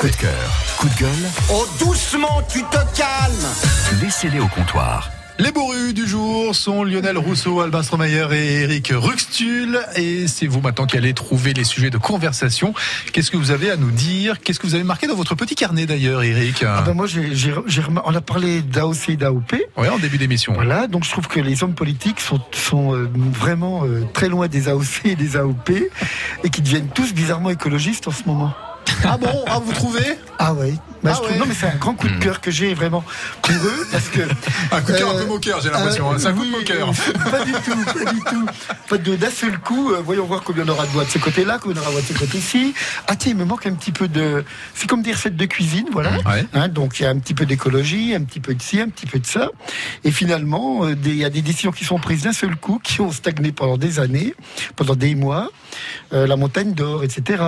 Coup de cœur, coup de gueule, Oh, doucement, tu te calmes laissez-les au comptoir. Les bourrus du jour sont Lionel Rousseau, Albin Stromayer et Eric Ruxtul. Et c'est vous maintenant qui allez trouver les sujets de conversation. Qu'est-ce que vous avez à nous dire? Qu'est-ce que vous avez marqué dans votre petit carnet d'ailleurs, Eric Ah ben moi, on a parlé d'AOC et d'AOP. Ouais, en début d'émission. Voilà, donc je trouve que les hommes politiques sont, sont euh, vraiment euh, très loin des AOC et des AOP et qui deviennent tous bizarrement écologistes en ce moment. Ah bon Ah, vous trouvez? Ah ouais, bah, Ah je trouve, ouais. non mais c'est un grand coup de cœur que j'ai vraiment pour eux parce que Un coup de cœur un Euh, peu moqueur, j'ai l'impression. hein. C'est un coup de moqueur. euh, Pas du tout, pas du tout. De- d'un seul coup, euh, voyons voir combien on aura de voix de ce côté-là, combien on aura de voix de ce côté-ci. Ah tiens, il me manque un petit peu de... C'est comme des recettes de cuisine, voilà. Ouais. Hein, donc il y a un petit peu d'écologie, un petit peu de ci, un petit peu de ça. Et finalement, euh, il y a des décisions qui sont prises d'un seul coup, qui ont stagné pendant des années, pendant des mois. Euh, la montagne d'or, etc.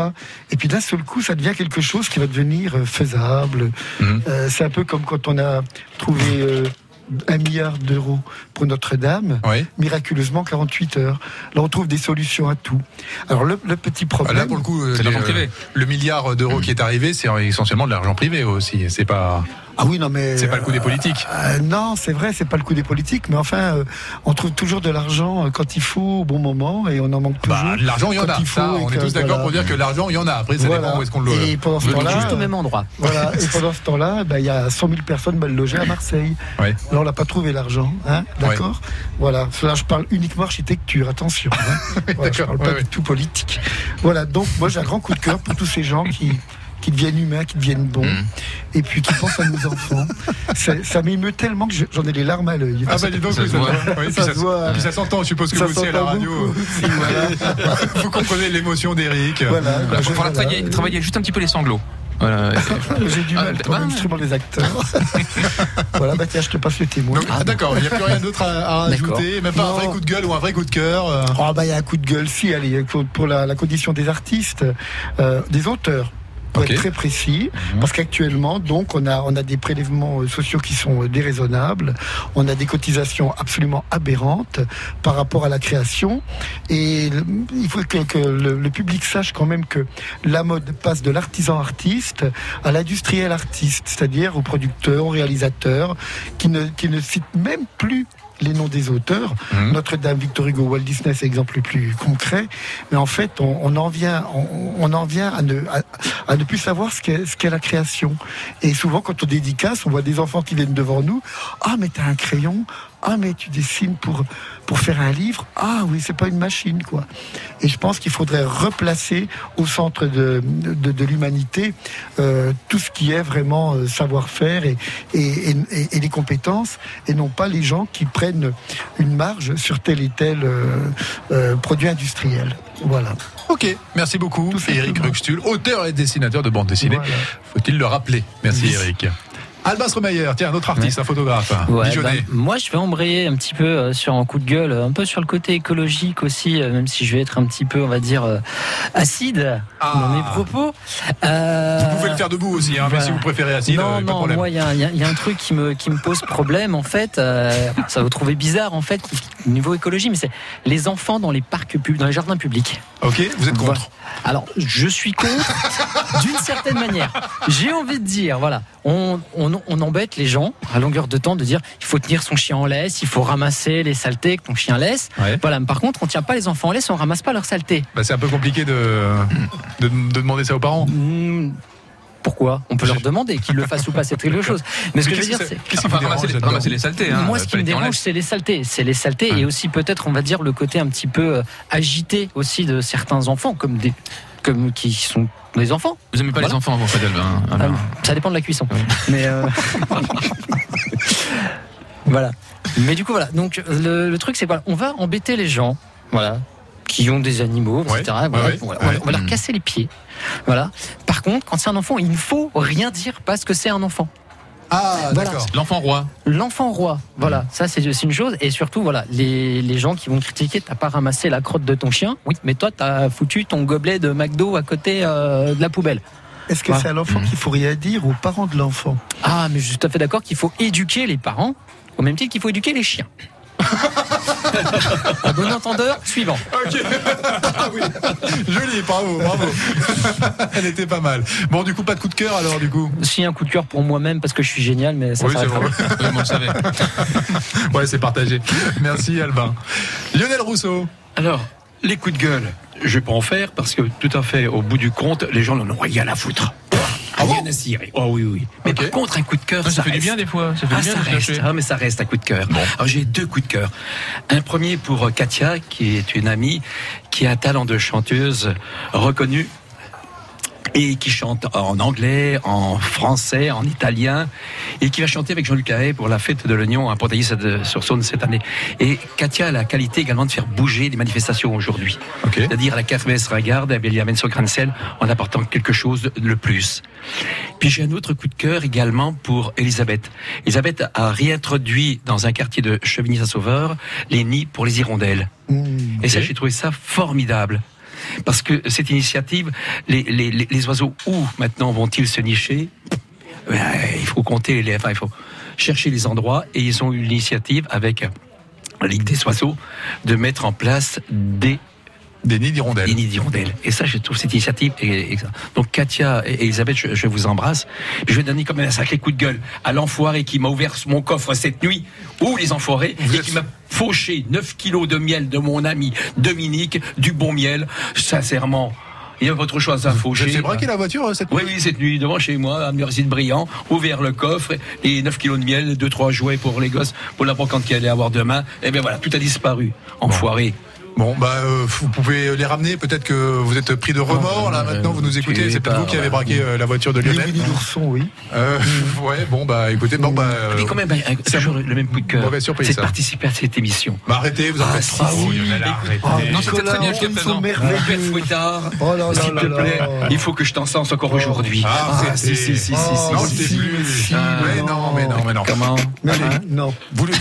Et puis d'un seul coup, ça devient quelque chose qui va devenir euh, Mhm. Euh, c'est un peu comme quand on a trouvé euh, un milliard d'euros pour Notre-Dame, Ouais. miraculeusement 48 heures. Là, on trouve des solutions à tout. Alors le, le petit Ah, problème. Là, pour le coup, euh, C'est de l'argent les, privé. euh, le milliard d'euros qui est arrivé, c'est essentiellement de l'argent privé aussi. C'est pas, ah oui, non mais. c'est pas le coup des politiques. Euh, non, c'est vrai, c'est pas le coup des politiques, mais enfin, euh, on trouve toujours de l'argent euh, quand il faut, au bon moment, et on en manque toujours. Bah, de l'argent, il y en quand a. il faut Ça, on est tous d'accord voilà. pour dire que l'argent, il y en a. Après, ça Voilà. dépend où est-ce qu'on le. Et pendant ce temps-là, juste euh, au même endroit. Voilà, et pendant ce temps-là, ben, il y a 100 000 personnes mal logées à Marseille. Ouais. Là, on n'a pas trouvé l'argent, hein, d'accord Voilà, là, je parle uniquement architecture, attention. Hein. Voilà, je parle pas ouais, du tout politique. Voilà, donc moi, j'ai un grand coup de cœur pour tous ces gens qui qui deviennent humains, qui deviennent bons, Mhm. et puis qui pensent à nos enfants. Ça, ça m'émeut tellement que je- j'en ai les larmes à l'œil. Ah bah dis donc, Ça oui, se voit. puis Ça ça, se voit. puis ça s'entend, je suppose que Ça vous aussi à la radio. aussi, voilà. vous comprenez l'émotion d'Eric. Voilà, Il bah, je- faudra voilà. travailler, travailler juste un petit peu les sanglots. Voilà. J'ai du mal Ah, bah, sur les acteurs. voilà, bah tiens, je te passe le témoin. Donc, ah, d'accord, il n'y a plus rien d'autre à, à ajouter, même pas un vrai coup de gueule ou un vrai coup de cœur. euh. Oh bah il y a un coup de gueule, si, allez, pour- pour la, la condition des artistes, euh, des auteurs. Pour Ok. être très précis, parce qu'actuellement, donc, on a, on a des prélèvements euh, sociaux qui sont euh, déraisonnables, on a des cotisations absolument aberrantes par rapport à la création, et il faut que, que le, le public sache quand même que la mode passe de l'artisan artiste à l'industriel artiste, c'est-à-dire au producteur, au réalisateur, qui ne, qui ne cite même plus les noms des auteurs. Mhm. Notre-Dame, Victor Hugo, Walt Disney, c'est l'exemple le plus concret. Mais en fait, on, on en vient, on, on en vient à ne, à, à ne plus savoir ce qu'est, ce la création. Et souvent, quand on dédicace, on voit des enfants qui viennent devant nous. Ah, mais t'as un crayon. Ah, mais tu dessines pour, pour faire un livre. Ah, oui, c'est pas une machine, quoi. Et je pense qu'il faudrait replacer au centre de, de, de l'humanité euh, tout ce qui est vraiment euh, savoir-faire et, et, et, et les compétences, et non pas les gens qui prennent une marge sur tel et tel euh, euh, produit industriel. Voilà. Ok, merci beaucoup, Tout Eric. Ruxtul, auteur et dessinateur de bande dessinée. Voilà. Faut-il le rappeler? Merci Oui. Eric. Albin Stromayer, tiens, un autre artiste, un photographe, Ouais, Dijonais. bah, moi, je vais embrayer un petit peu euh, sur un coup de gueule, un peu sur le côté écologique aussi, euh, même si je vais être un petit peu, on va dire, euh, acide Ah. dans mes propos. Euh, Vous pouvez le faire debout aussi, hein, mais si vous préférez acide, non, euh, pas de non, problème. moi, il y, a un- il y a- il y a un truc qui me, qui me pose problème, en fait. euh, ça va vous trouver bizarre, en fait, au niveau écologie, mais c'est les enfants dans les parcs publics, dans les jardins publics. Ok, vous êtes contre Alors, je suis contre d'une certaine manière. J'ai envie de dire, voilà, on, on, on embête les gens à longueur de temps de dire il faut tenir son chien en laisse, il faut ramasser les saletés que ton chien laisse. Ouais. Voilà, mais par contre, on tient pas les enfants en laisse, on ramasse pas leurs saletés. Bah, C'est un peu compliqué de, de, de demander ça aux parents. Hmm, Pourquoi? On peut leur demander qu'ils le fassent ou pas, c'est quelque chose. Mais ce que je veux dire, c'est. Qu'est-ce Enfin, ramasser, les, ramasser les saletés. Hein, Moi, ce qui me dérange, c'est les saletés. C'est les saletés Ouais. et aussi peut-être, on va dire, le côté un petit peu euh, agité aussi de certains enfants, comme des, comme qui sont des enfants. Vous aimez pas Voilà. les enfants, vous, Fadel hein, Ah, ça dépend de la cuisson. Mais euh, voilà. Mais du coup voilà. Donc le, le truc c'est voilà, on va embêter les gens, voilà, qui ont des animaux, Ouais, etc. ouais, Voilà, ouais, voilà, on va- ouais. on va leur Mm. casser les pieds. Voilà. Par contre, quand c'est un enfant, il ne faut rien dire parce que c'est un enfant. Ah, Voilà. d'accord. L'enfant roi. L'enfant roi, voilà, ça c'est c'est une chose. Et surtout, voilà, les, les gens qui vont critiquer, t'as pas ramassé la crotte de ton chien, oui, mais toi t'as foutu ton gobelet de McDo à côté euh, de la poubelle. Est-ce que Ouais. c'est à l'enfant qu'il faut rien dire aux parents de l'enfant? Ah, mais je suis tout à fait d'accord qu'il faut éduquer les parents, au même titre qu'il faut éduquer les chiens. À bon entendeur, suivant. Ok. Ah oui. Joli, bravo, bravo. Elle était pas mal. Bon, du coup, pas de coup de cœur alors, du coup. Si un coup de cœur pour moi-même parce que je suis génial, mais ça Oui, c'est vrai. Oui, on savait. Ouais, c'est partagé. Merci, Albin. Lionel Rousseau. Alors, les coups de gueule, je vais pas en faire parce que tout à fait, au bout du compte, les gens n'en ont rien à foutre. Cirer. Oh oui, oui. Mais par contre, un coup de cœur, Ça, ça, fait du bien des fois. Ça fait Ah, du bien ça de se reste. Ah, mais ça reste un coup de cœur. Alors, j'ai deux coups de cœur. Un premier pour Katia, qui est une amie, qui a un talent de chanteuse reconnu et qui chante en anglais, en français, en italien, et qui va chanter avec Jean-Luc Haët pour la fête de l'Oignon à Pontailly-sur-Saône cette année. Et Katia a la qualité également de faire bouger les manifestations aujourd'hui. Ok. C'est-à-dire la kermesse ringarde, elle y amène son grain de sel en apportant quelque chose de le plus. Puis j'ai un autre coup de cœur également pour Elisabeth. Elisabeth a réintroduit dans un quartier de Chevigny-Saint-Sauveur les nids pour les hirondelles. Mmh. Et ça, j'ai trouvé ça formidable. Parce que cette initiative, les, les, les- oiseaux, où maintenant vont-ils se nicher? Ben, Il faut compter les, enfin, il faut chercher les endroits et ils ont eu l'initiative avec la Ligue des oiseaux de mettre en place des Des nids d'hirondelles. des nids d'hirondelles. Et ça, je trouve cette initiative. Et, et- donc, Katia et Elisabeth, je, je vous embrasse. Puis je vais donner comme un sacré coup de gueule à l'enfoiré qui m'a ouvert mon coffre cette nuit, ou les enfoirés, Vous et êtes- qui m'a fauché 9 kilos de miel de mon ami Dominique, du bon miel. Sincèrement, il y a votre chose à faucher. avez braqué la voiture cette nuit oui, cette nuit, devant chez moi, à l'université de Briand, ouvert le coffre, et 9 kilos de miel, 2-3 jouets pour les gosses, pour la brocante qu'il allait avoir demain. Et bien voilà, tout a disparu. Enfoiré. Bon, bah, euh, vous pouvez les ramener. Peut-être que vous êtes pris de remords là. euh, Maintenant, vous nous écoutez. C'est es peut-être pas- vous qui avez braqué euh, la voiture de Lionel. L'ourson, oui. Euh, ouais, bon, bah, écoutez, bon, bah, euh, Et quand même, c'est toujours le même coup de cœur. mauvaise surprise, C'est de participer à cette émission. bah, arrêtez, vous en Ah, faites si, trop, si. Lionel, Écoute, arrêtez. Non, c'était très bien jusqu'à présent. Père Fouettard, Oh s'il te plaît, il faut que je t'en sens encore aujourd'hui. Ah, Ah, si, si, si, si, Oh, non, je t'ai si, mais non. non, mais non, mais non. Comment? Non, hein, non. Le-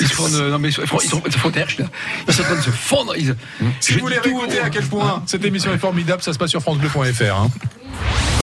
Ils se font de, non mais ils, font- ils sont, ils se font d'herche, là. Ils sont en train de se fondre. Si vous voulez réécouter à quel point cette émission est formidable, ça se passe sur francebleu.fr. Hein.